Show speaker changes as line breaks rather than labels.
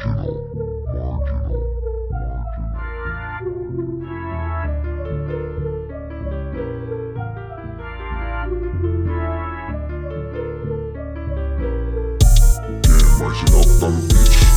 marginal, marginal, marginal. Get 맛이 없던 bitch